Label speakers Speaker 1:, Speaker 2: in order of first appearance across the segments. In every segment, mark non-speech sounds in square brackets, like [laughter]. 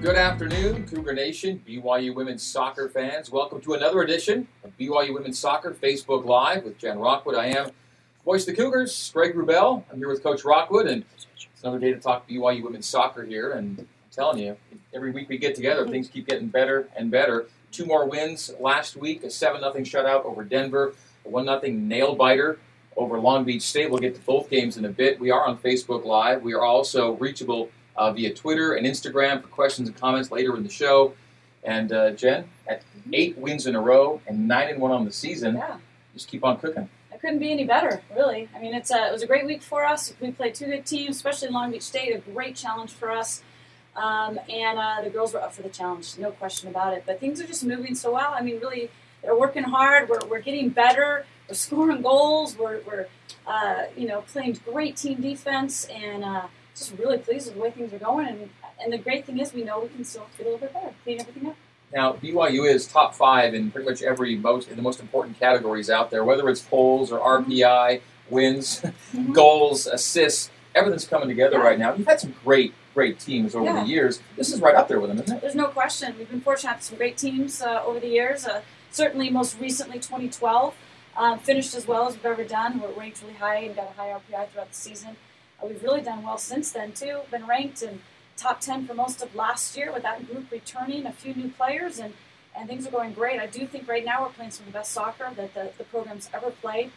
Speaker 1: Good afternoon, Cougar Nation, BYU women's soccer fans. Welcome to another edition of BYU women's soccer Facebook Live with Jen Rockwood. I am voice the Cougars, Greg Wrubell. I'm here with Coach Rockwood, and it's another day to talk BYU women's soccer here. And I'm telling you, every week we get together, things keep getting better and better. Two more wins last week: a seven 0 shutout over Denver, a one 0 nail biter over Long Beach State. We'll get to both games in a bit. We are on Facebook Live. We are also reachable uh, via Twitter and Instagram for questions and comments later in the show. And uh, Jen, at eight wins in a row and nine and one on the season,
Speaker 2: Yeah,
Speaker 1: just keep on cooking.
Speaker 2: it couldn't be any better, really. I mean, it's a, it was a great week for us. We played two good teams, especially Long Beach State, a great challenge for us. Um, and uh, the girls were up for the challenge, no question about it. But things are just moving so well. I mean, really, they're working hard. We're, we're getting better. We're scoring goals. We're, we're uh, you know, playing great team defense, and uh, just really pleased with the way things are going. And, and the great thing is, we know we can still get a little bit better, clean everything up.
Speaker 1: Now BYU is top five in pretty much every most in the most important categories out there, whether it's polls or RPI, wins, [laughs]
Speaker 2: Mhm.
Speaker 1: goals, assists. Everything's coming together
Speaker 2: Yeah.
Speaker 1: right now. You've had some great, great teams over
Speaker 2: Yeah.
Speaker 1: the years. This is right up there with them, isn't it?
Speaker 2: There's no question. We've been fortunate to have some great teams uh, over the years. Uh, certainly, most recently, 2012 um, finished as well as we've ever done. We're ranked really high and got a high RPI throughout the season. We've really done well since then too. Been ranked in top 10 for most of last year with that group returning, a few new players, and and things are going great. I do think right now we're playing some of the best soccer that the, the program's ever played,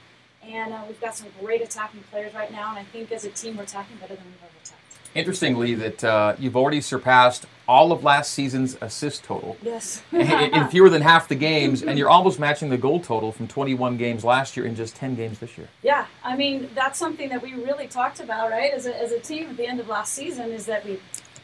Speaker 2: and uh, we've got some great attacking players right now. And I think as a team, we're attacking better than we've ever attacked.
Speaker 1: Interestingly, that uh, you've already surpassed all of last season's assist total
Speaker 2: Yes.
Speaker 1: in fewer than half the games, and you're almost matching the goal total from 21 games last year in just 10 games this year.
Speaker 2: Yeah, I mean that's something that we really talked about, right? As a, as a team at the end of last season, is that we,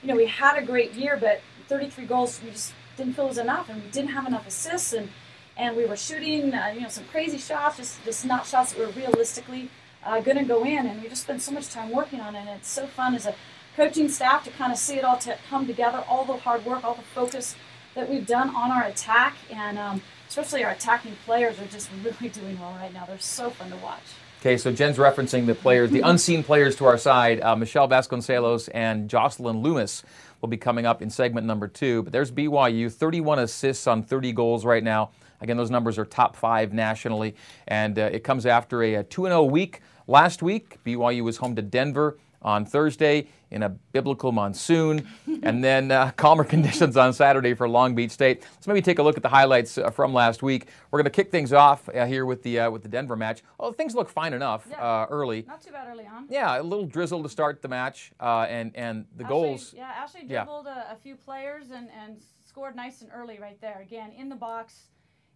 Speaker 2: you know, we had a great year, but 33 goals we just didn't feel was enough, and we didn't have enough assists, and and we were shooting, uh, you know, some crazy shots, just just not shots that were realistically uh, going to go in, and we just spent so much time working on it, and it's so fun as a coaching staff to kind of see it all to come together, all the hard work, all the focus that we've done on our attack, and um, especially our attacking players are just [laughs] really doing well right now. They're so fun to watch.
Speaker 1: Okay, so Jen's referencing the players, the [laughs] unseen players to our side. Uh, Michelle Vasconcelos and Jocelyn Loomis will be coming up in segment number two. But there's BYU, 31 assists on 30 goals right now. Again, those numbers are top five nationally. And uh, it comes after a, 2 0 week last week. BYU was home to Denver on Thursday in a biblical monsoon, [laughs] and then uh, calmer conditions on Saturday for Long Beach State. Let's maybe take a look at the highlights uh, from last week. We're going to kick things off uh, here with the uh, with the Denver match. Oh, things look fine enough
Speaker 2: Yeah.
Speaker 1: uh, early.
Speaker 2: Not too bad early on.
Speaker 1: Yeah, a little drizzle to start the match, uh, and and the
Speaker 2: Ashley-
Speaker 1: goals.
Speaker 2: Yeah, Ashley
Speaker 1: Yeah.
Speaker 2: dribbled a, a few players and, and scored nice and early right there. Again, in the box,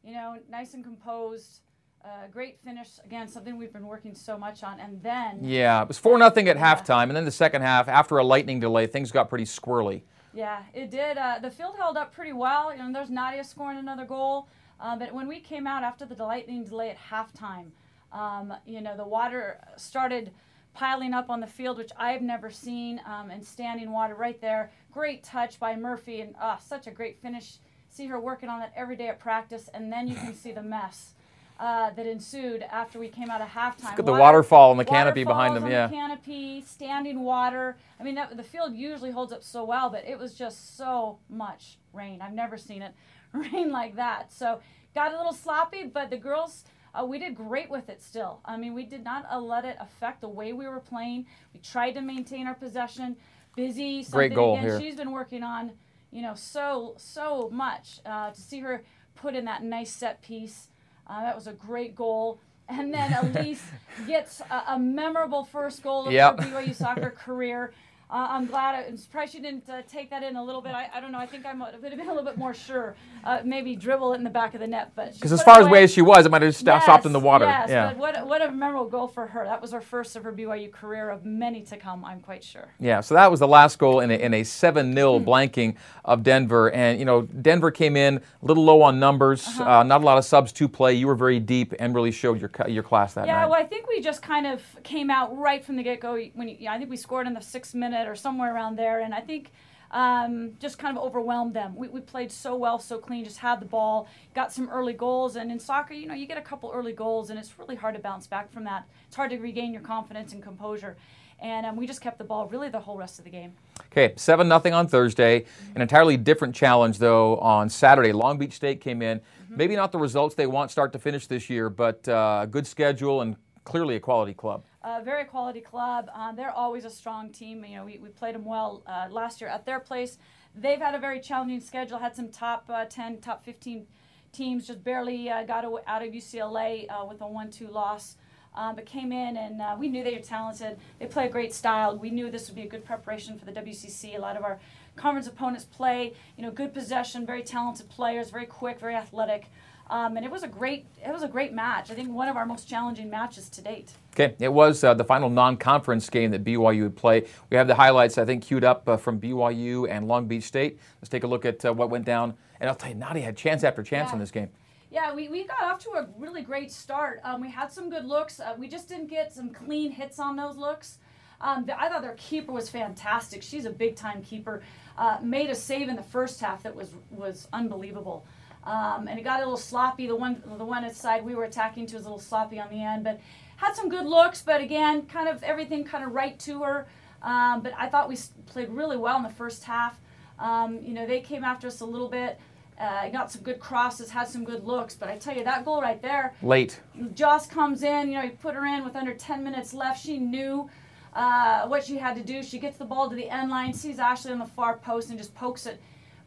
Speaker 2: you know, nice and composed. Uh, great finish. Again, something we've been working so much on. And then,
Speaker 1: Yeah, it was four nothing at
Speaker 2: Yeah.
Speaker 1: halftime, and then the second half, after a lightning delay, things got pretty squirrely.
Speaker 2: yeah, it did. Uh, the field held up pretty well. You know, there's Nadia scoring another goal. Uh, but when we came out after the lightning delay at halftime, um, you know, the water started piling up on the field, which I've never seen, um, and standing water right there. Great touch by Murphy, and uh, such a great finish. See her working on that every day at practice, and then you can see the mess uh, that ensued after we came out of halftime.
Speaker 1: Look at the
Speaker 2: Water-
Speaker 1: waterfall and the canopy behind them. Yeah.
Speaker 2: the canopy, standing water. I mean, that, the field usually holds up so well, but it was just so much rain. I've never seen it [laughs] rain like that. So got a little sloppy, but the girls. Uh, we did great with it still. I mean, we did not uh, let it affect the way we were playing. We tried to maintain our possession. Busy, something
Speaker 1: Great goal
Speaker 2: again
Speaker 1: here.
Speaker 2: she's been working on, you know, so so much. Uh, to see her put in that nice set piece, uh, that was a great goal. And then [laughs] Elise gets a, a memorable first goal of
Speaker 1: Yep.
Speaker 2: her BYU soccer career. Uh, I'm glad. I, I'm surprised she didn't uh, take that in a little bit. I, I don't know. I think I might- would have been a little bit more sure. Uh, maybe dribble it in the back of the net, but
Speaker 1: Because as far as way as she was, it might have sta- stopped in the water.
Speaker 2: Yes,
Speaker 1: yeah.
Speaker 2: but what, a- what a memorable goal for her. That was her first of her BYU career of many to come. I'm quite sure.
Speaker 1: Yeah, so that was the last goal in a, in a 7 0
Speaker 2: Hmm.
Speaker 1: blanking of Denver. And, you know, Denver came in a little low on numbers,
Speaker 2: Uh-huh.
Speaker 1: uh, not a lot of subs to play. You were very deep and really showed your, your class that
Speaker 2: Yeah,
Speaker 1: night.
Speaker 2: well, I think we just kind of came out right from the get go. When you, yeah, I think we scored in the sixth minute or somewhere around there, and I think um, just kind of overwhelmed them. We, we played so well, so clean, just had the ball, got some early goals, and in soccer, you know, you get a couple early goals, and it's really hard to bounce back from that. It's hard to regain your confidence and composure. And um, we just kept the ball really the whole rest of the game.
Speaker 1: Okay, 7 nothing on Thursday. An entirely different challenge, though, on Saturday. Long Beach State came in. Mm-hmm. Maybe not the results they want start to finish this year, but uh, good schedule and clearly a quality club.
Speaker 2: Very quality club. Um, they're always a strong team. You know, we, we played them well uh, last year at their place. They've had a very challenging schedule, had some top uh, 10, top 15 teams, just barely uh, got out of UCLA uh, with a 1 2 loss um, but came in and uh, we knew they were talented. They play a great style. We knew this would be a good preparation for the WCC. A lot of our conference opponents play, you know, good possession, very talented players, very quick, very athletic. Um, and it was a great it was a great match. I think one of our most challenging matches to date.
Speaker 1: Okay, it was uh, the final non-conference game that BYU would play. We have the highlights I think queued up uh, from BYU and Long Beach State. Let's take a look at uh, what went down. And I'll tell you, Nadia had chance after chance yeah. in this game.
Speaker 2: Yeah, we, we got off to a really great start. Um, we had some good looks. Uh, we just didn't get some clean hits on those looks. Um, I thought their keeper was fantastic. She's a big time keeper. Uh, made a save in the first half that was was unbelievable. Um, and it got a little sloppy. The one the one side we were attacking to was a little sloppy on the end, but had some good looks. But again, kind of everything kind of right to her. Um, but I thought we played really well in the first half. Um, you know, they came after us a little bit. Uh, got some good crosses, had some good looks, but I tell you that goal right there.
Speaker 1: Late.
Speaker 2: Joss comes in, you know, he put her in with under 10 minutes left. She knew uh, what she had to do. She gets the ball to the end line, sees Ashley on the far post, and just pokes it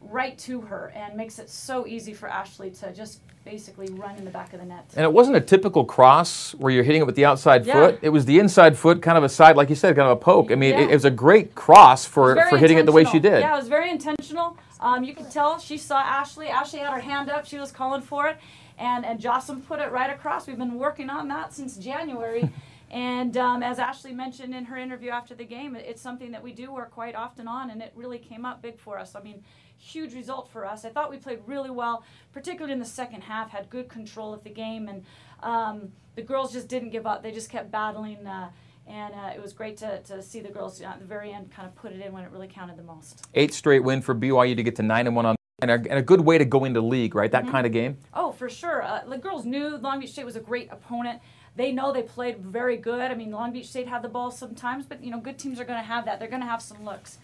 Speaker 2: right to her and makes it so easy for Ashley to just basically run in the back of the net.
Speaker 1: And it wasn't a typical cross where you're hitting it with the outside yeah. foot. It was the inside foot, kind of a side, like you said, kind of a poke. I mean, yeah. it, it, was a great cross for, for hitting it the way she did.
Speaker 2: Yeah, it was very intentional. Um, you could tell she saw Ashley. Ashley had her hand up. She was calling for it. And, and Jocelyn put it right across. We've been working on that since January. [laughs] and um, as Ashley mentioned in her interview after the game, it's something that we do work quite often on, and it really came up big for us. I mean, huge result for us. I thought we played really well, particularly in the second half, had good control of the game, and um, the girls just didn't give up. They just kept battling. Uh, and uh, it was great to, to see the girls at the very end kind of put it in when it really counted the most.
Speaker 1: Eight straight win for BYU to get to nine and one on. And a, and a good way to go into league, right? That mm-hmm. kind of game.
Speaker 2: Oh, for sure. Uh, the girls knew Long Beach State was a great opponent. They know they played very good. I mean, Long Beach State had the ball sometimes, but you know, good teams are going to have that. They're going to have some looks,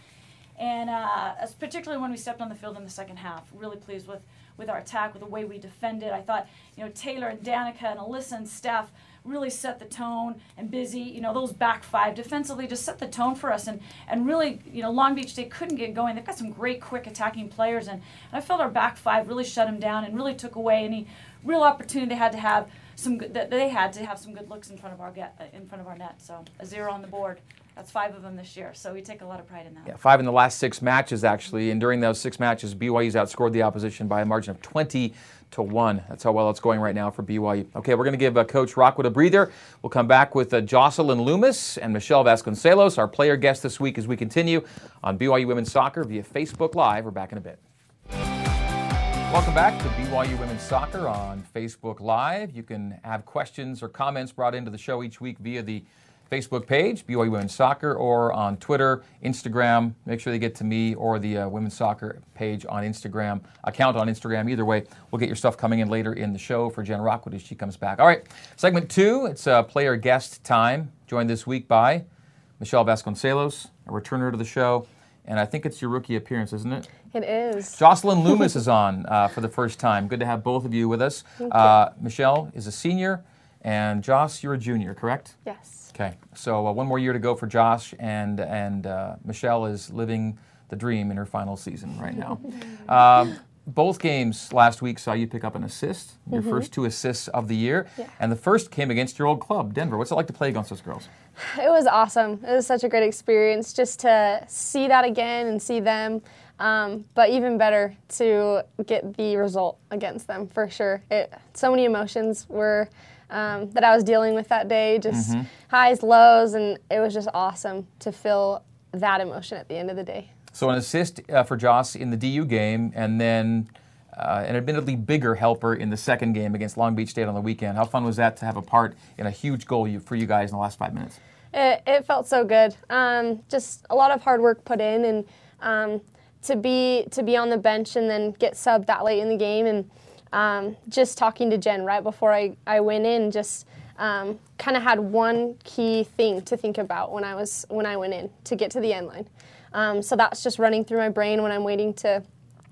Speaker 2: and uh, particularly when we stepped on the field in the second half. Really pleased with with our attack, with the way we defended. I thought, you know, Taylor and Danica and Alyssa and Steph really set the tone and busy you know those back five defensively just set the tone for us and and really you know long beach state couldn't get going they've got some great quick attacking players and, and i felt our back five really shut them down and really took away any real opportunity they had to have some good, that they had to have some good looks in front of our get, in front of our net so a zero on the board that's five of them this year, so we take a lot of pride in that.
Speaker 1: Yeah, five in the last six matches actually, and during those six matches, BYU's outscored the opposition by a margin of 20 to one. That's how well it's going right now for BYU. Okay, we're going to give uh, Coach Rockwood a breather. We'll come back with uh, Jocelyn Loomis and Michelle Vasconcelos, our player guest this week, as we continue on BYU Women's Soccer via Facebook Live. We're back in a bit. Welcome back to BYU Women's Soccer on Facebook Live. You can have questions or comments brought into the show each week via the Facebook page, BYU Women's Soccer, or on Twitter, Instagram. Make sure they get to me or the uh, Women's Soccer page on Instagram, account on Instagram. Either way, we'll get your stuff coming in later in the show for Jen Rockwood as she comes back. All right, segment two, it's uh, player guest time, joined this week by Michelle Vasconcelos, a returner to the show. And I think it's your rookie appearance, isn't it?
Speaker 3: It is.
Speaker 1: Jocelyn [laughs] Loomis is on uh, for the first time. Good to have both of you with us. Uh, Michelle is a senior, and Joss, you're a junior, correct?
Speaker 3: Yes.
Speaker 1: Okay, so uh, one more year to go for Joss, and and uh, Michelle is living the dream in her final season right now. [laughs] um, both games last week saw you pick up an assist, your mm-hmm. first two assists of the year, yeah. and the first came against your old club, Denver. What's it like to play against those girls?
Speaker 3: It was awesome. It was such a great experience just to see that again and see them. Um, but even better to get the result against them for sure. It, so many emotions were um, that I was dealing with that day, just mm-hmm. highs, lows, and it was just awesome to feel that emotion at the end of the day.
Speaker 1: So an assist uh, for Joss in the DU game, and then uh, an admittedly bigger helper in the second game against Long Beach State on the weekend. How fun was that to have a part in a huge goal you, for you guys in the last five minutes?
Speaker 3: It, it felt so good. Um, just a lot of hard work put in, and um, to be to be on the bench and then get subbed that late in the game and um, just talking to Jen right before I, I went in, just um, kind of had one key thing to think about when I was when I went in to get to the end line. Um, so that's just running through my brain when I'm waiting to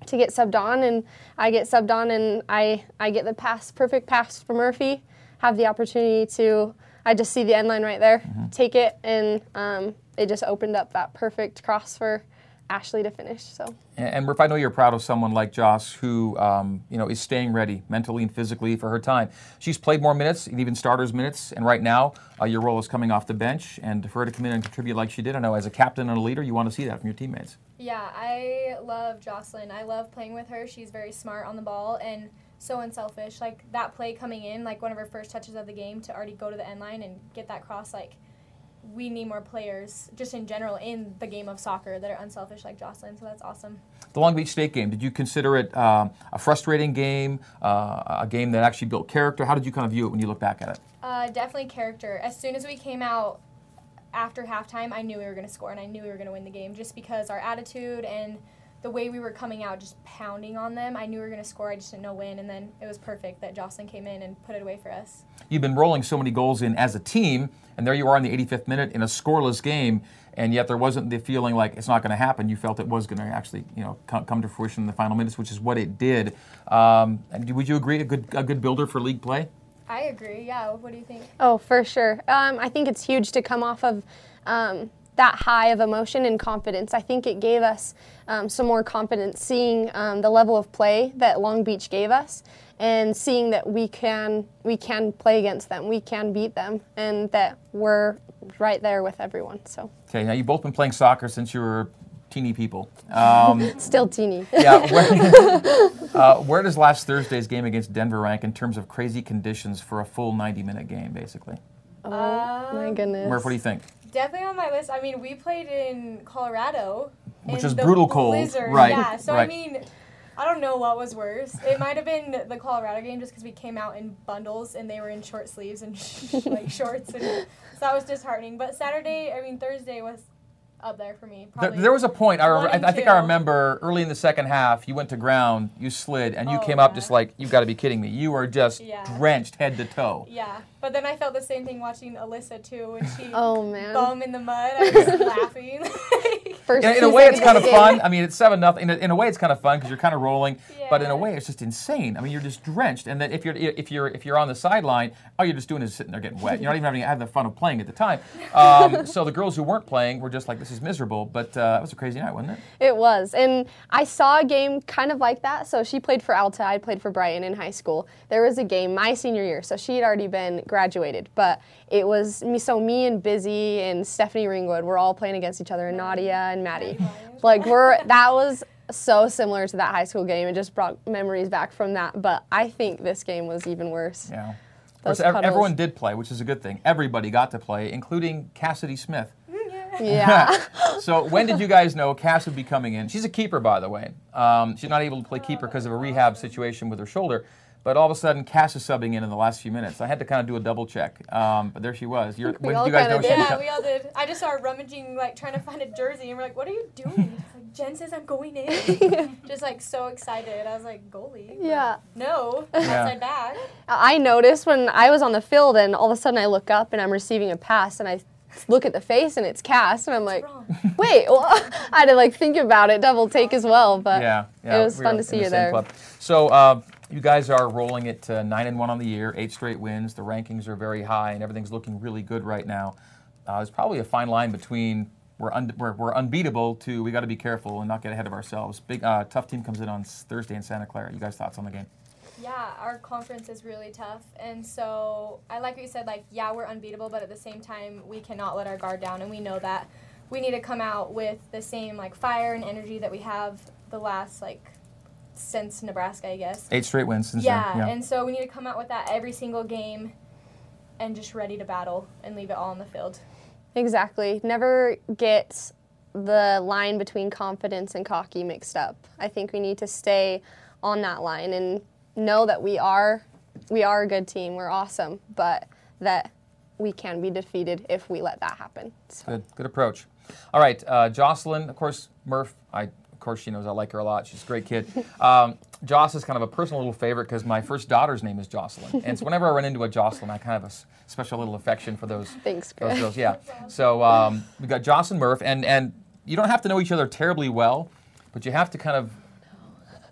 Speaker 3: to get subbed on, and I get subbed on, and I I get the pass, perfect pass for Murphy, have the opportunity to. I just see the end line right there, take it, and um, it just opened up that perfect cross for Ashley to finish. So
Speaker 1: And, and Murph, I know you're proud of someone like Joss who, um, you know, is staying ready mentally and physically for her time. She's played more minutes, and even starters minutes, and right now uh, your role is coming off the bench, and for her to come in and contribute like she did, I know as a captain and a leader, you want to see that from your teammates.
Speaker 4: Yeah, I love Jocelyn. I love playing with her. She's very smart on the ball and so unselfish. Like that play coming in, like one of her first touches of the game to already go to the end line and get that cross, like we need more players just in general in the game of soccer that are unselfish like Jocelyn. So that's awesome.
Speaker 1: The Long Beach State game, did you consider it um, a frustrating game, uh, a game that actually built character? How did you kind of view it when you look back at it?
Speaker 4: Uh, definitely character. As soon as we came out after halftime, I knew we were going to score and I knew we were going to win the game just because our attitude and the way we were coming out, just pounding on them. I knew we were going to score. I just didn't know when. And then it was perfect that Jocelyn came in and put it away for us.
Speaker 1: You've been rolling so many goals in as a team, and there you are in the 85th minute in a scoreless game, and yet there wasn't the feeling like it's not going to happen. You felt it was going to actually, you know, come, come to fruition in the final minutes, which is what it did. Um, and would you agree a good a good builder for league play?
Speaker 4: I agree. Yeah. What do you think?
Speaker 3: Oh, for sure. Um, I think it's huge to come off of um, that high of emotion and confidence. I think it gave us um, some more confidence seeing um, the level of play that Long Beach gave us and seeing that we can we can play against them, we can beat them, and that we're right there with everyone. So
Speaker 1: Okay, now you've both been playing soccer since you were teeny people. Um, [laughs]
Speaker 3: still teeny.
Speaker 1: yeah, [laughs] where, uh, where does last Thursday's game against Denver rank in terms of crazy conditions for a full 90-minute game, basically?
Speaker 3: Oh my goodness.
Speaker 1: Murph, what do you think?
Speaker 4: Definitely on my list. I mean, we played in Colorado,
Speaker 1: Which
Speaker 4: in
Speaker 1: is brutal cold,
Speaker 4: blizzard.
Speaker 1: right,
Speaker 4: Yeah. So
Speaker 1: right.
Speaker 4: I mean, I don't know what was worse. It might have been the Colorado game just because we came out in bundles and they were in short sleeves and [laughs] like shorts, and so that was disheartening. But Saturday, I mean Thursday was up there for me.
Speaker 1: There, there was a point. I,
Speaker 4: One
Speaker 1: I, I think I remember early in the second half. You went to ground, you slid, and you
Speaker 4: Oh,
Speaker 1: came up just like you've got to be kidding me. You were just
Speaker 4: Yeah.
Speaker 1: drenched head to toe.
Speaker 4: Yeah, but then I felt the same thing watching Alyssa too when she
Speaker 3: Oh man.
Speaker 4: bum in the mud. I [laughs] was laughing. [laughs]
Speaker 3: First
Speaker 1: In, in a way, it's kind of fun. I mean, it's seven nothing. In a, in a way, it's kind of fun because you're kind of rolling. But in a way, it's just insane. I mean, you're just drenched, and then if you're if you're if you're on the sideline, all you're just doing is sitting there getting wet. You're not even having, having the fun of playing at the time. Um, [laughs] so the girls who weren't playing were just like, "This is miserable." But uh, it was a crazy night, wasn't it?
Speaker 3: It was. And I saw a game kind of like that. So she played for Alta, I played for Brighton in high school. There was a game my senior year, so she had already been graduated. But it was me, so me and Busy and Stephanie Ringwood were all playing against each other, and Nadia and Maddie. Like, we're, that was so similar to that high school game. It just brought memories back from that. But I think this game was even worse.
Speaker 1: Yeah. Of course,
Speaker 3: Those
Speaker 1: ev- everyone did play, which is a good thing. Everybody got to play, including Cassidy Smith. [laughs]
Speaker 3: Yeah. [laughs]
Speaker 1: So when did you guys know Cass would be coming in? She's a keeper, by the way. Um, she's not able to play keeper because of a rehab situation with her shoulder. But all of a sudden, Cass is subbing in in the last few minutes. I had to kind of do a double check. Um, but there she was. You're,
Speaker 3: We
Speaker 1: when
Speaker 3: all
Speaker 1: did you guys know
Speaker 3: kinda
Speaker 1: she'd
Speaker 4: Yeah, we all did. I just saw her rummaging, like trying to find a jersey, and we're like, "What are you doing?" Like Jen says I'm going in. [laughs] just like so excited. I was like, "Goalie."
Speaker 3: Yeah.
Speaker 4: No.
Speaker 1: Yeah.
Speaker 4: Outside back.
Speaker 3: I noticed when I was on the field and all of a sudden I look up and I'm receiving a pass and I look at the face and it's Cass and I'm like, [laughs] wait, well, [laughs] I had to like think about it, double take as well. But
Speaker 1: Yeah, yeah.
Speaker 3: it was
Speaker 1: we
Speaker 3: fun to see
Speaker 1: in the
Speaker 3: you
Speaker 1: same
Speaker 3: there.
Speaker 1: club. So uh, you guys are rolling it to nine and one on the year, eight straight wins. The rankings are very high, and everything's looking really good right now. Uh, there's probably a fine line between we're, un- we're, we're unbeatable to we got to be careful and not get ahead of ourselves. Big uh, tough team comes in on Thursday in Santa Clara. You guys thoughts on the game?
Speaker 4: Yeah, our conference is really tough, and so I like what you said. Like, yeah, we're unbeatable, but at the same time, we cannot let our guard down, and we know that we need to come out with the same like fire and energy that we have the last like since Nebraska, I guess.
Speaker 1: Eight straight wins since
Speaker 4: Yeah,
Speaker 1: then.
Speaker 4: and so we need to come out with that every single game, and just ready to battle and leave it all on the field.
Speaker 3: Exactly. Never get the line between confidence and cocky mixed up. I think we need to stay on that line and know that we are we are a good team. We're awesome, but that we can be defeated if we let that happen. So,
Speaker 1: Good, good approach. All right, uh, Jocelyn, of course, Murph. I, of course, she knows I like her a lot. She's a great kid. [laughs] Um, Joss is kind of a personal little favorite because my first daughter's name is Jocelyn, and so whenever I run into a Jocelyn, I kind of have a special little affection for those
Speaker 3: Thanks,
Speaker 1: those girls. Yeah. So um, we got Jocelyn Murph, and and you don't have to know each other terribly well, but you have to kind of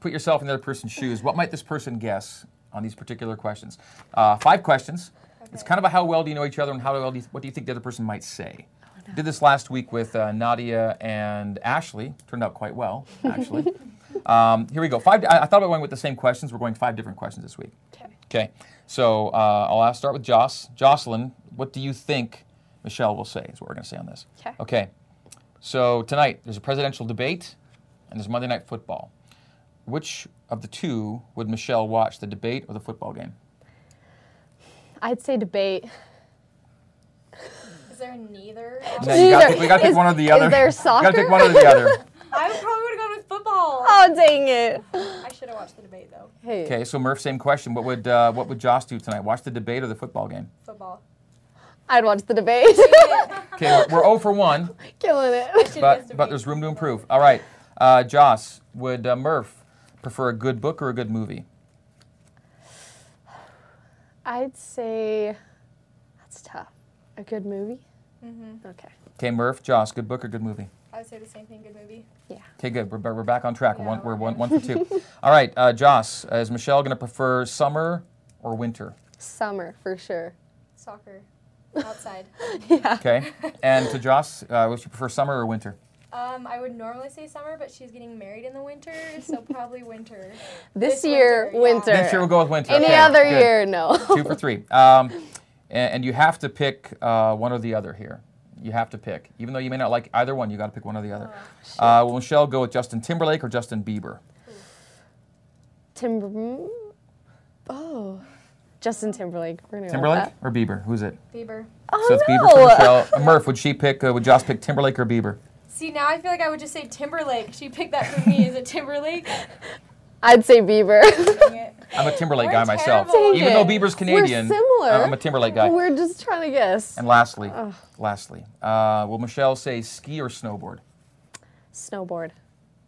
Speaker 1: put yourself in the other person's shoes. What might this person guess on these particular questions? Uh, five questions. It's kind of a how well do you know each other and how well do you, what do you think the other person might say. Did this last week with uh, Nadia and Ashley. Turned out quite well, actually. [laughs] um, here we go. Five. I, I thought about going with the same questions. We're going five different questions this week.
Speaker 3: Okay.
Speaker 1: Okay. So uh, I'll ask, start with Joss. Jocelyn, what do you think Michelle will say? Is what we're going to say on this.
Speaker 3: Okay.
Speaker 1: Okay. So tonight there's a presidential debate, and there's Monday Night Football. Which of the two would Michelle watch, the debate or the football game?
Speaker 3: I'd say debate.
Speaker 4: Is there neither?
Speaker 1: No, you gotta
Speaker 3: Neither.
Speaker 1: pick, we got to pick
Speaker 3: Is-
Speaker 1: one or the other.
Speaker 3: is
Speaker 1: other.
Speaker 3: there
Speaker 1: You got to pick one or the other. [laughs]
Speaker 4: I probably would have gone with football.
Speaker 3: Oh dang it!
Speaker 4: I should have watched the debate though.
Speaker 3: Hey.
Speaker 1: Okay, so Murph, same question. What would uh, what would Joss do tonight? Watch the debate or the football game?
Speaker 4: Football.
Speaker 3: I'd watch the debate. [laughs]
Speaker 1: Okay, we're, we're 0 for 1,
Speaker 3: Killing it.
Speaker 1: But but there's room to improve. All right, uh, Joss, would uh, Murph prefer a good book or a good movie?
Speaker 3: I'd say that's tough. A good movie.
Speaker 4: Mhm.
Speaker 3: Okay.
Speaker 1: Okay, Murph, Joss, good book or good movie?
Speaker 4: I would say the same thing. Good movie. Yeah.
Speaker 1: Okay, good. We're, we're back on track.
Speaker 4: Yeah,
Speaker 1: one, we're
Speaker 4: we're
Speaker 1: one, one for two. [laughs] All right, uh, Joss, uh, is Michelle going to prefer summer or winter?
Speaker 3: Summer for sure.
Speaker 4: Soccer. Outside. [laughs]
Speaker 3: Yeah.
Speaker 1: Okay, and to Joss, uh, would you prefer summer or winter?
Speaker 4: um, I would normally say summer, but she's getting married in the winter, so [laughs] probably winter.
Speaker 3: This,
Speaker 4: This
Speaker 3: year,
Speaker 4: winter, yeah.
Speaker 3: winter.
Speaker 1: This year we'll go with winter.
Speaker 3: Any
Speaker 1: Okay,
Speaker 3: other
Speaker 1: good.
Speaker 3: year, no.
Speaker 1: Two for three. Um, and, and you have to pick uh, one or the other here. You have to pick. Even though you may not like either one, you got to pick one or the other. Uh, will Michelle go with Justin Timberlake or Justin Bieber?
Speaker 3: Timber. Oh, Justin Timberlake. We're gonna
Speaker 1: Timberlake
Speaker 3: With
Speaker 1: or Bieber? Who's it?
Speaker 4: Bieber.
Speaker 3: that.
Speaker 1: so it's
Speaker 3: oh,
Speaker 1: Bieber for
Speaker 3: no.
Speaker 1: Michelle. Uh, [laughs] Murph, would she pick? Uh, would Joss pick Timberlake or Bieber?
Speaker 4: See, now I feel like I would just say Timberlake. She picked that for me. Is it Timberlake? [laughs]
Speaker 3: I'd say Bieber.
Speaker 4: Dang it.
Speaker 1: I'm a Timberlake
Speaker 4: We're
Speaker 1: guy myself.
Speaker 4: terrible.
Speaker 1: Even though Bieber's Canadian,
Speaker 3: We're similar.
Speaker 1: I'm a Timberlake guy.
Speaker 3: We're just trying to guess.
Speaker 1: And lastly,
Speaker 3: Ugh.
Speaker 1: lastly, uh, will Michelle say ski or snowboard?
Speaker 3: Snowboard.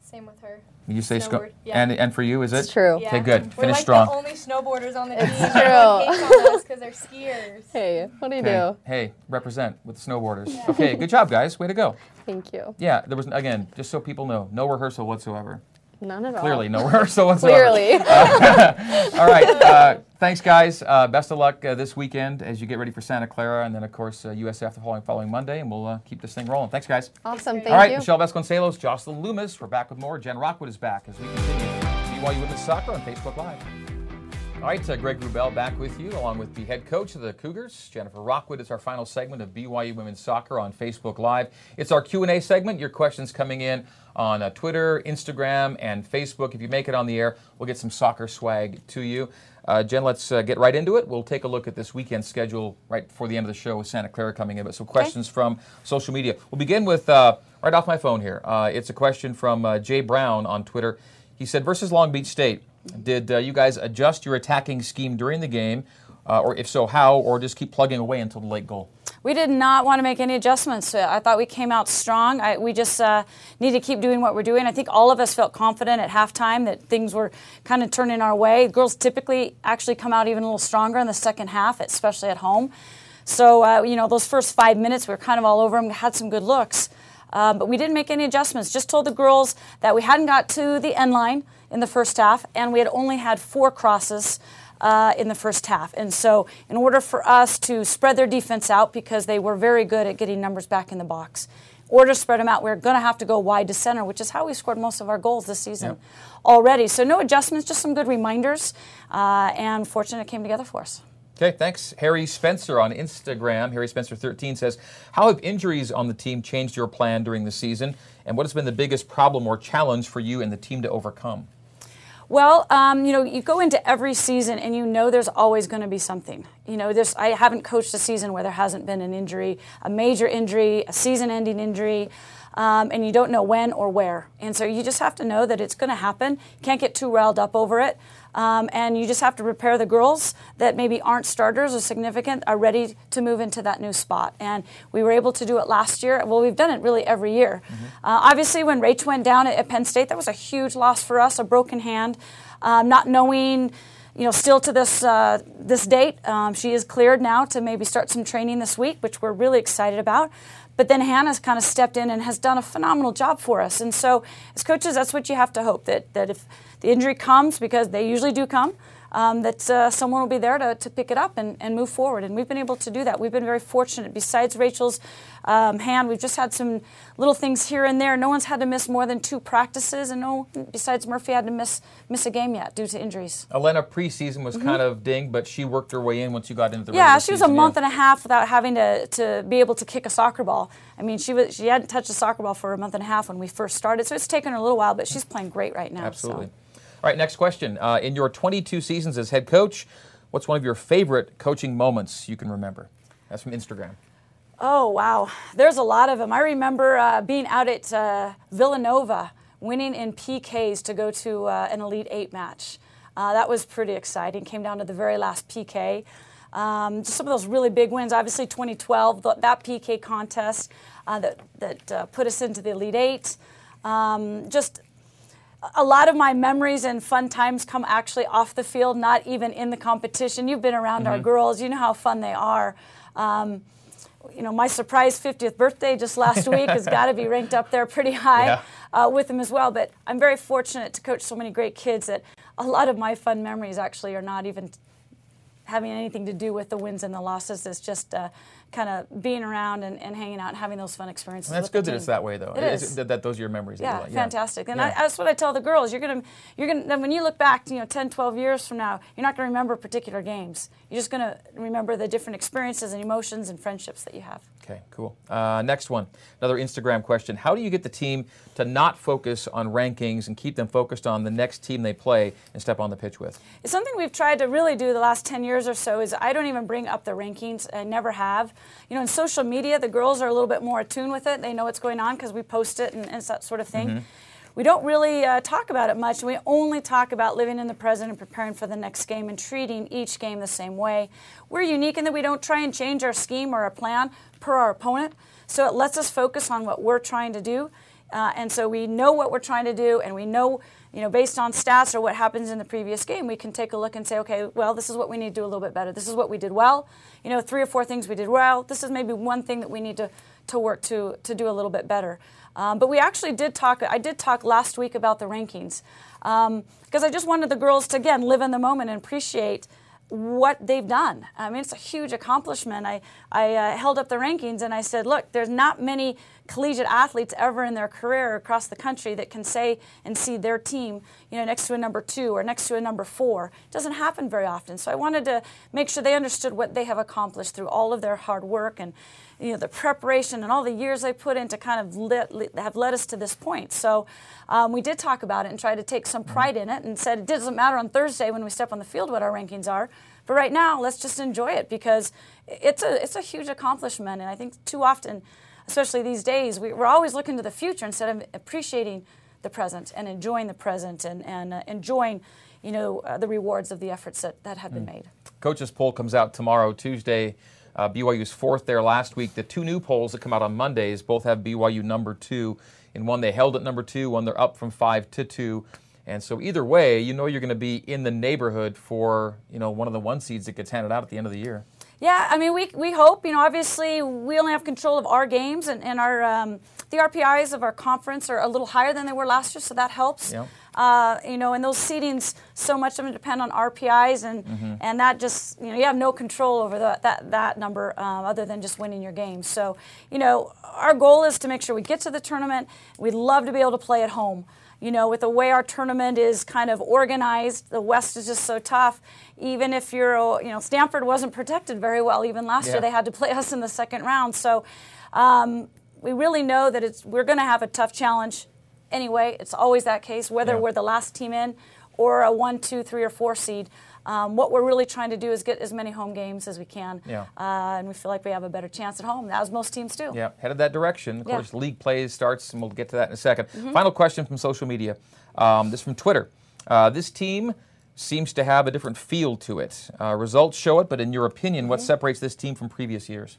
Speaker 4: Same with her.
Speaker 1: You say sco-
Speaker 4: Snowboard, yeah.
Speaker 1: And and for you, is it?
Speaker 3: It's true.
Speaker 4: Yeah.
Speaker 1: Okay, good.
Speaker 4: We're
Speaker 1: Finish
Speaker 4: like
Speaker 1: strong.
Speaker 4: the only snowboarders on the team.
Speaker 3: It's true.
Speaker 4: hates on us because they're skiers.
Speaker 3: Hey, what do you
Speaker 1: Okay.
Speaker 3: do?
Speaker 1: Hey, represent with the snowboarders. Okay, good job, guys. Way to go.
Speaker 3: Thank you.
Speaker 1: Yeah, there was again, just so people know, no rehearsal whatsoever.
Speaker 3: None at all.
Speaker 1: Clearly, no rehearsal whatsoever.
Speaker 3: Clearly.
Speaker 1: All right. Uh, thanks, guys. Uh, best of luck uh, this weekend as you get ready for Santa Clara, and then of course uh, USF the following following Monday, and we'll uh, keep this thing rolling. Thanks, guys.
Speaker 3: awesome.
Speaker 4: All
Speaker 3: Thank
Speaker 1: All right,
Speaker 3: you.
Speaker 1: Michelle Vasconcelos, Jocelyn Loomis. We're back with more. Jen Rockwood is back as we continue BYU Women's Soccer on Facebook Live. All right, uh, Greg Wrubell back with you, along with the head coach of the Cougars, Jennifer Rockwood. It's our final segment of BYU Women's Soccer on Facebook Live. It's our Q&A segment. Your questions coming in on uh, Twitter, Instagram, and Facebook. If you make it on the air, we'll get some soccer swag to you. Uh, Jen, let's uh, get right into it. We'll take a look at this weekend schedule right before the end of the show with Santa Clara coming in. But some questions from social media. We'll begin with uh, right off my phone here. Uh, it's a question from uh, Jay Brown on Twitter. He said, versus Long Beach State, did uh, you guys adjust your attacking scheme during the game? Uh, or if so, how? Or just keep plugging away until the late goal?
Speaker 2: We did not want to make any adjustments. I thought we came out strong. I, we just uh, need to keep doing what we're doing. I think all of us felt confident at halftime that things were kind of turning our way. Girls typically actually come out even a little stronger in the second half, especially at home. So, uh, you know, those first five minutes, we were kind of all over them, had some good looks. Uh, but we didn't make any adjustments. Just told the girls that we hadn't got to the end line in the first half, and we had only had four crosses uh, in the first half. And so, in order for us to spread their defense out, because they were very good at getting numbers back in the box, in order to spread them out, we're going to have to go wide to center, which is how we scored most of our goals this season
Speaker 1: Yep.
Speaker 2: already. So, no adjustments, just some good reminders, uh, and fortunate it came together for us.
Speaker 1: Okay, thanks. Harry Spencer on Instagram, Harry Spencer13 says, How have injuries on the team changed your plan during the season? And what has been the biggest problem or challenge for you and the team to overcome?
Speaker 2: Well, um, you know, you go into every season and you know there's always going to be something. You know, there's, I haven't coached a season where there hasn't been an injury, a major injury, a season ending injury, um, and you don't know when or where. And so you just have to know that it's going to happen. Can't get too riled up over it. Um, and you just have to prepare the girls that maybe aren't starters or significant are ready to move into that new spot. And we were able to do it last year. Well, we've done it really every year. Uh, obviously, when Rach went down at, at Penn State, that was a huge loss for us, a broken hand. Um, not knowing, you know, still to this uh, this date, um, she is cleared now to maybe start some training this week, which we're really excited about. but then Hannah's kind of stepped in and has done a phenomenal job for us. And so, as coaches, that's what you have to hope that that if the injury comes, because they usually do come, um, that uh, someone will be there to, to pick it up and, and move forward. And we've been able to do that. We've been very fortunate. Besides Rachel's um, hand, we've just had some little things here and there. No one's had to miss more than two practices, and no, besides Murphy, had to miss miss a game yet due to injuries.
Speaker 1: Elena preseason was kind of dinged, but she worked her way in once you got into the
Speaker 2: Mm-hmm. Yeah, she was a month
Speaker 1: yeah.
Speaker 2: and a half without having to, to be able to kick a soccer ball. I mean, she was she hadn't touched a soccer ball for a month and a half when we first started, so it's taken her a little while, but she's playing great right now. so.
Speaker 1: All right, next question. Uh, in your 22 seasons as head coach, what's one of your favorite coaching moments you can remember? That's from Instagram.
Speaker 2: Oh, wow. There's a lot of them. I remember uh, being out at uh, Villanova, winning in PKs to go to uh, an Elite Eight match. Uh, that was pretty exciting. Came down to the very last PK. Um, just some of those really big wins. Obviously, 2012, th- that PK contest uh, that, that put us into the Elite Eight. Um, just a lot of my memories and fun times come actually off the field, not even in the competition. You've been around our girls, you know how fun they are. Um, you know, my surprise 50th birthday just last [laughs] week has got to be ranked up there pretty high
Speaker 1: Yeah.
Speaker 2: uh, with them as well. But I'm very fortunate to coach so many great kids that a lot of my fun memories actually are not even having anything to do with the wins and the losses. It's just uh, kind of being around and, and hanging out and having those fun experiences.
Speaker 1: And that's good that it's that way, though.
Speaker 2: It is.
Speaker 1: That, that those are your memories.
Speaker 2: Yeah,
Speaker 1: like.
Speaker 2: fantastic. And
Speaker 1: Yeah.
Speaker 2: I, that's what I tell the girls. You're gonna, you're gonna. Then when you look back, you know, 10, 12 years from now, you're not gonna remember particular games. You're just gonna remember the different experiences and emotions and friendships that you have.
Speaker 1: Okay, cool. Uh, next one, another Instagram question. How do you get the team to not focus on rankings and keep them focused on the next team they play and step on the pitch with?
Speaker 2: It's something we've tried to really do the last 10 years or so is I don't even bring up the rankings. I never have. You know, in social media, the girls are a little bit more attuned with it. They know what's going on because we post it and, and that sort of thing. We don't really uh, talk about it much. We only talk about living in the present and preparing for the next game and treating each game the same way. We're unique in that we don't try and change our scheme or our plan per our opponent. So it lets us focus on what we're trying to do. Uh, and so we know what we're trying to do, and we know, you know, based on stats or what happens in the previous game, we can take a look and say, okay, well, this is what we need to do a little bit better. This is what we did well. You know, three or four things we did well. This is maybe one thing that we need to, to work to to do a little bit better. Um, but we actually did talk. I did talk last week about the rankings because I just wanted the girls to again live in the moment and appreciate what they've done. I mean, it's a huge accomplishment. I, I uh, held up the rankings and I said, look, there's not many collegiate athletes ever in their career across the country that can say and see their team, you know, next to a number two or next to a number four. It doesn't happen very often. So I wanted to make sure they understood what they have accomplished through all of their hard work and, you know, the preparation and all the years they put in to kind of lit, lit- have led us to this point. So um, we did talk about it and try to take some pride in it and said it doesn't matter on Thursday when we step on the field what our rankings are. But right now, let's just enjoy it because it's a it's a huge accomplishment, and I think too often, especially these days, we, we're always looking to the future instead of appreciating the present and enjoying the present and and uh, enjoying, you know, uh, the rewards of the efforts that, that have been made.
Speaker 1: Coaches poll comes out tomorrow, Tuesday. Uh, BYU's fourth there last week. The two new polls that come out on Mondays both have BYU number two. In one, they held at number two. One, they're up from five to two. And so either way, you know you're going to be in the neighborhood for you know one of the one seeds that gets handed out at the end of the year.
Speaker 2: Yeah, I mean, we, we hope, you know, obviously we only have control of our games and, and our, um, the RPIs of our conference are a little higher than they were last year, so that helps. Uh, you know, and those seedings, so much of them depend on RPIs, and and that just, you know, you have no control over the, that that number um, other than just winning your games. So, you know, our goal is to make sure we get to the tournament. We'd love to be able to play at home. You know, with the way our tournament is kind of organized, the West is just so tough. Even if you're, uh, you know, Stanford wasn't protected very well. Even last
Speaker 1: Yeah.
Speaker 2: year, they had to play [laughs] us in the second round. So, um, we really know that it's we're going to have a tough challenge anyway. It's always that case, whether
Speaker 1: Yeah.
Speaker 2: we're the last team in or a one, two, three, or four seed. Um, what we're really trying to do is get as many home games as we can,
Speaker 1: Yeah.
Speaker 2: uh, and we feel like we have a better chance at home, as most teams do.
Speaker 1: Yeah, headed that direction. Of
Speaker 2: Yeah.
Speaker 1: course, league play starts, and we'll get to that in a 2nd Final question from social media. Um, this is from Twitter. Uh, this team seems to have a different feel to it. Uh, results show it, but in your opinion, what separates this team from previous years?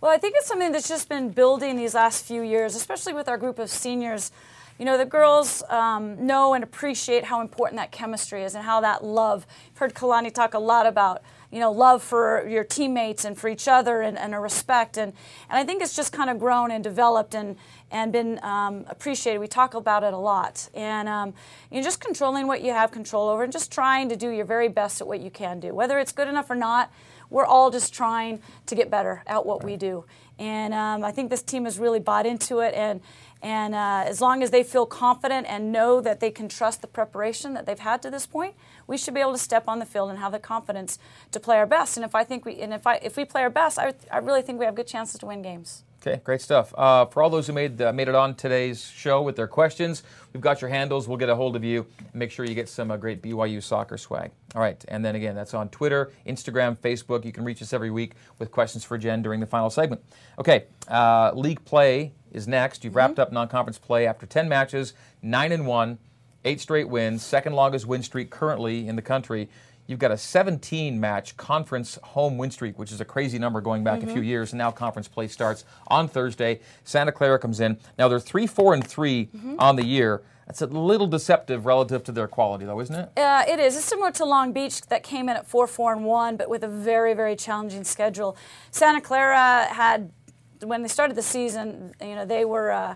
Speaker 2: Well, I think it's something that's just been building these last few years, especially with our group of seniors. You know, the girls um, know and appreciate how important that chemistry is and how that love. I've heard Kalani talk a lot about you know, love for your teammates and for each other and, and a respect. And, and I think it's just kind of grown and developed and, and been um, appreciated. We talk about it a lot. And um, you know, just controlling what you have control over and just trying to do your very best at what you can do. Whether it's good enough or not, we're all just trying to get better at what we do. And um, I think this team has really bought into it. And, and uh, as long as they feel confident and know that they can trust the preparation that they've had to this point, we should be able to step on the field and have the confidence to play our best. And if I think we and if I if we play our best, I, I really think we have good chances to win games.
Speaker 1: Okay, great stuff. Uh, for all those who made uh, made it on today's show with their questions, we've got your handles. We'll get a hold of you. Make sure you get some uh, great BYU soccer swag. All right, and then again, that's on Twitter, Instagram, Facebook. You can reach us every week with questions for Jen during the final segment. Okay, uh, league play is next. You've wrapped mm-hmm. up non-conference play after 10 matches, nine and one eight straight wins, second longest win streak currently in the country. You've got a 17 match conference home win streak, which is a crazy number going back mm-hmm. a few mm-hmm. years. And now conference play starts on Thursday. Santa Clara comes in. Now they're 3 4 and 3 mm-hmm. on the year. That's a little deceptive relative to their quality, though, isn't it?
Speaker 2: Uh, it is. It's similar to Long Beach that came in at 4 4 and 1, but with a very, very challenging schedule. Santa Clara had, when they started the season, you know, they were. Uh,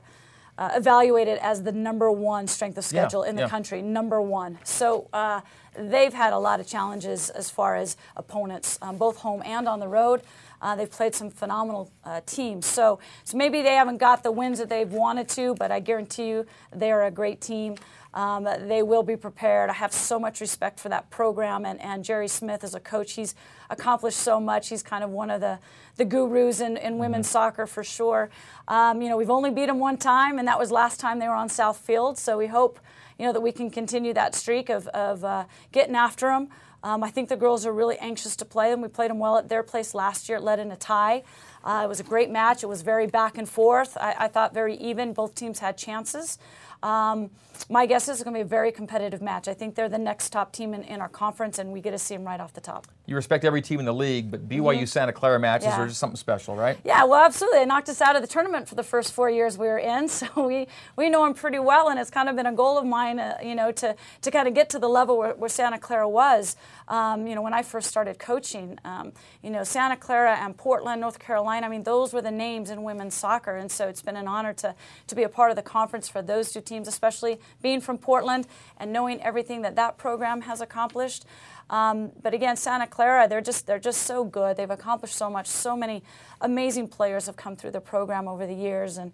Speaker 2: uh, evaluated as the number one strength of schedule
Speaker 1: yeah,
Speaker 2: in the
Speaker 1: yeah.
Speaker 2: country, number one. So uh, they've had a lot of challenges as far as opponents, um, both home and on the road. Uh, they've played some phenomenal uh, teams. So, so maybe they haven't got the wins that they've wanted to, but I guarantee you they are a great team. Um, they will be prepared. I have so much respect for that program and, and Jerry Smith as a coach. He's accomplished so much. He's kind of one of the, the gurus in, in women's mm-hmm. soccer for sure. Um, you know, we've only beat them one time, and that was last time they were on South Field. So we hope, you know, that we can continue that streak of, of uh, getting after them. Um, I think the girls are really anxious to play them. We played them well at their place last year. It led in a tie. Uh, it was a great match. It was very back and forth. I, I thought very even. Both teams had chances. Um, my guess is it's going to be a very competitive match. I think they're the next top team in, in our conference, and we get to see them right off the top.
Speaker 1: You respect every team in the league, but BYU mm-hmm. Santa Clara matches yeah. are just something special, right?
Speaker 2: Yeah, well, absolutely. They knocked us out of the tournament for the first four years we were in, [laughs] so we, we know them pretty well, and it's kind of been a goal of mine, uh, you know, to, to kind of get to the level where, where Santa Clara was. Um, you know, when I first started coaching, um, you know, Santa Clara and Portland, North Carolina, I mean, those were the names in women's soccer, and so it's been an honor to, to be a part of the conference for those two teams, especially being from Portland and knowing everything that that program has accomplished. Um, but again, Santa Clara, they're just they're just so good. They've accomplished so much. So many amazing players have come through the program over the years, and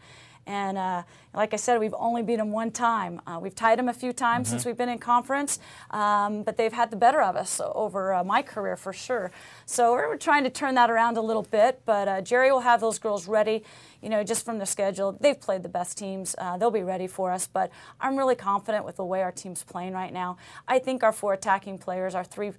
Speaker 2: and uh, like I said, we've only beat them one time. Uh, we've tied them a few times mm-hmm. since we've been in conference, um, but they've had the better of us over uh, my career for sure. So we're trying to turn that around a little bit. But uh, Jerry will have those girls ready, you know, just from the schedule. They've played the best teams. Uh, they'll be ready for us. But I'm really confident with the way our team's playing right now. I think our four attacking players, our three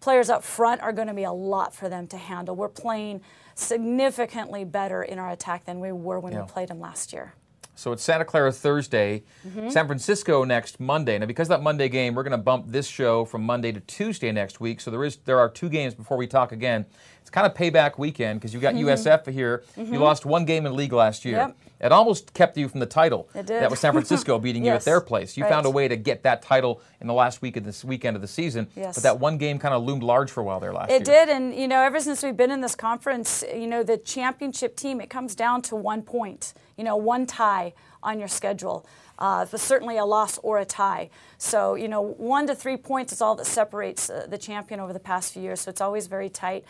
Speaker 2: players up front, are going to be a lot for them to handle. We're playing significantly better in our attack than we were when yeah. we played them last year.
Speaker 1: So it's Santa Clara Thursday, mm-hmm. San Francisco next Monday. Now, because that Monday game, we're going to bump this show from Monday to Tuesday next week. So there is there are two games before we talk again. It's kind of payback weekend because you got mm-hmm. USF here. Mm-hmm. You lost one game in league last year.
Speaker 2: Yep.
Speaker 1: It almost kept you from the title.
Speaker 2: It did.
Speaker 1: That was San Francisco [laughs] beating
Speaker 2: yes.
Speaker 1: you at their place. You
Speaker 2: right.
Speaker 1: found a way to get that title in the last week of this weekend of the season.
Speaker 2: Yes.
Speaker 1: But that one game kind of loomed large for a while there last
Speaker 2: it
Speaker 1: year.
Speaker 2: It did, and you know, ever since we've been in this conference, you know, the championship team, it comes down to one point. You know, one tie on your schedule. Uh, but certainly a loss or a tie. So, you know, one to three points is all that separates uh, the champion over the past few years. So it's always very tight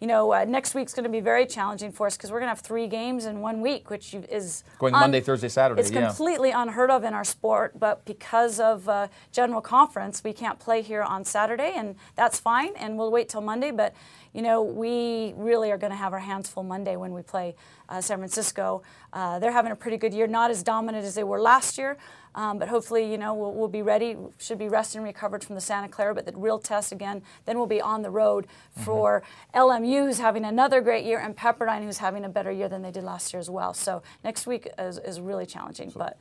Speaker 2: you know, uh, next week's going to be very challenging for us because we're going to have three games in one week, which is
Speaker 1: going un- Monday, Thursday, Saturday.
Speaker 2: It's
Speaker 1: yeah.
Speaker 2: completely unheard of in our sport, but because of uh, general conference, we can't play here on Saturday, and that's fine. And we'll wait till Monday, but you know, we really are going to have our hands full Monday when we play uh, San Francisco. Uh, they're having a pretty good year, not as dominant as they were last year, um, but hopefully, you know, we'll, we'll, be ready. Should be rested and recovered from the Santa Clara, but the real test again. Then we'll be on the road mm-hmm. for mm-hmm. LMU, who's having another great year, and Pepperdine, who's having a better year than they did last year as well. So next week is, is really challenging, so, but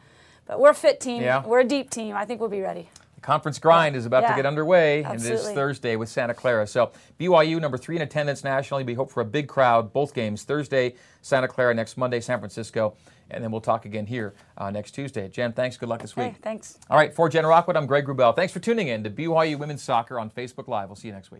Speaker 2: but we're a fit team.
Speaker 1: Yeah.
Speaker 2: We're a deep team. I think we'll be ready.
Speaker 1: The conference grind is about to get underway, and it is Thursday with Santa Clara. So BYU number three in attendance nationally. We hope for a big crowd. Both games Thursday, Santa Clara next Monday, San Francisco, and then we'll talk again here uh, next Tuesday. Jen, thanks. Good luck this week.
Speaker 2: Hey, thanks.
Speaker 1: All right, for Jen Rockwood, I'm Greg Wrubell. Thanks for tuning in to BYU Women's Soccer on Facebook Live. We'll see you next week.